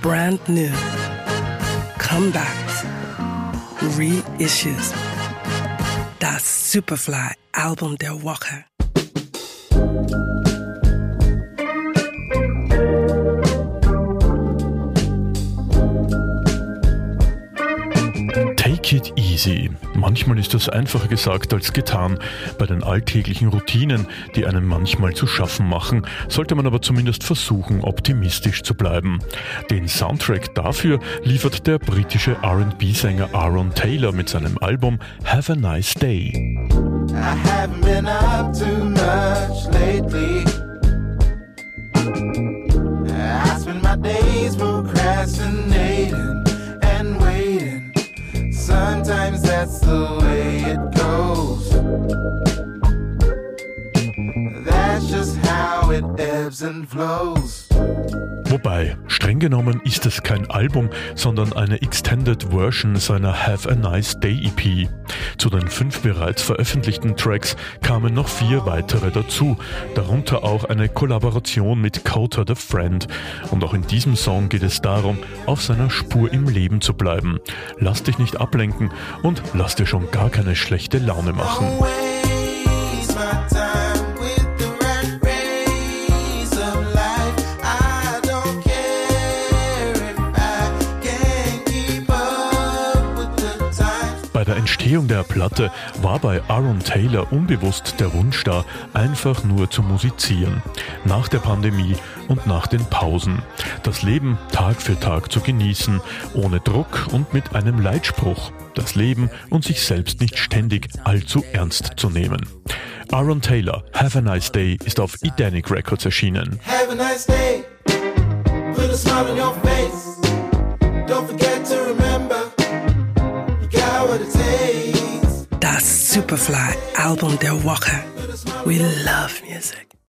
brand new, comebacks, reissues. That Superfly Album der Woche. Take it easy. Manchmal ist das einfacher gesagt als getan. Bei den alltäglichen Routinen, die einem manchmal zu schaffen machen, sollte man aber zumindest versuchen, optimistisch zu bleiben. Den Soundtrack dafür liefert der britische RB-Sänger Aaron Taylor mit seinem Album Have a Nice Day. Days procrastinating. That's the way it goes. That's just how it ebbs and flows. Wobei, streng genommen ist es kein Album, sondern eine Extended Version seiner Have a Nice Day EP. Zu den fünf bereits veröffentlichten Tracks kamen noch vier weitere dazu, darunter auch eine Kollaboration mit Coulter the Friend. Und auch in diesem Song geht es darum, auf seiner Spur im Leben zu bleiben. Lass dich nicht ablenken und lass dir schon gar keine schlechte Laune machen. Bei der Entstehung der Platte war bei Aaron Taylor unbewusst der Wunsch da, einfach nur zu musizieren. Nach der Pandemie und nach den Pausen. Das Leben Tag für Tag zu genießen, ohne Druck und mit einem Leitspruch. Das Leben und sich selbst nicht ständig allzu ernst zu nehmen. Aaron Taylor, Have a Nice Day ist auf Edenic Records erschienen. Have a nice day. Put a smile on your face. Don't forget to Superfly Album der Woche. We love music.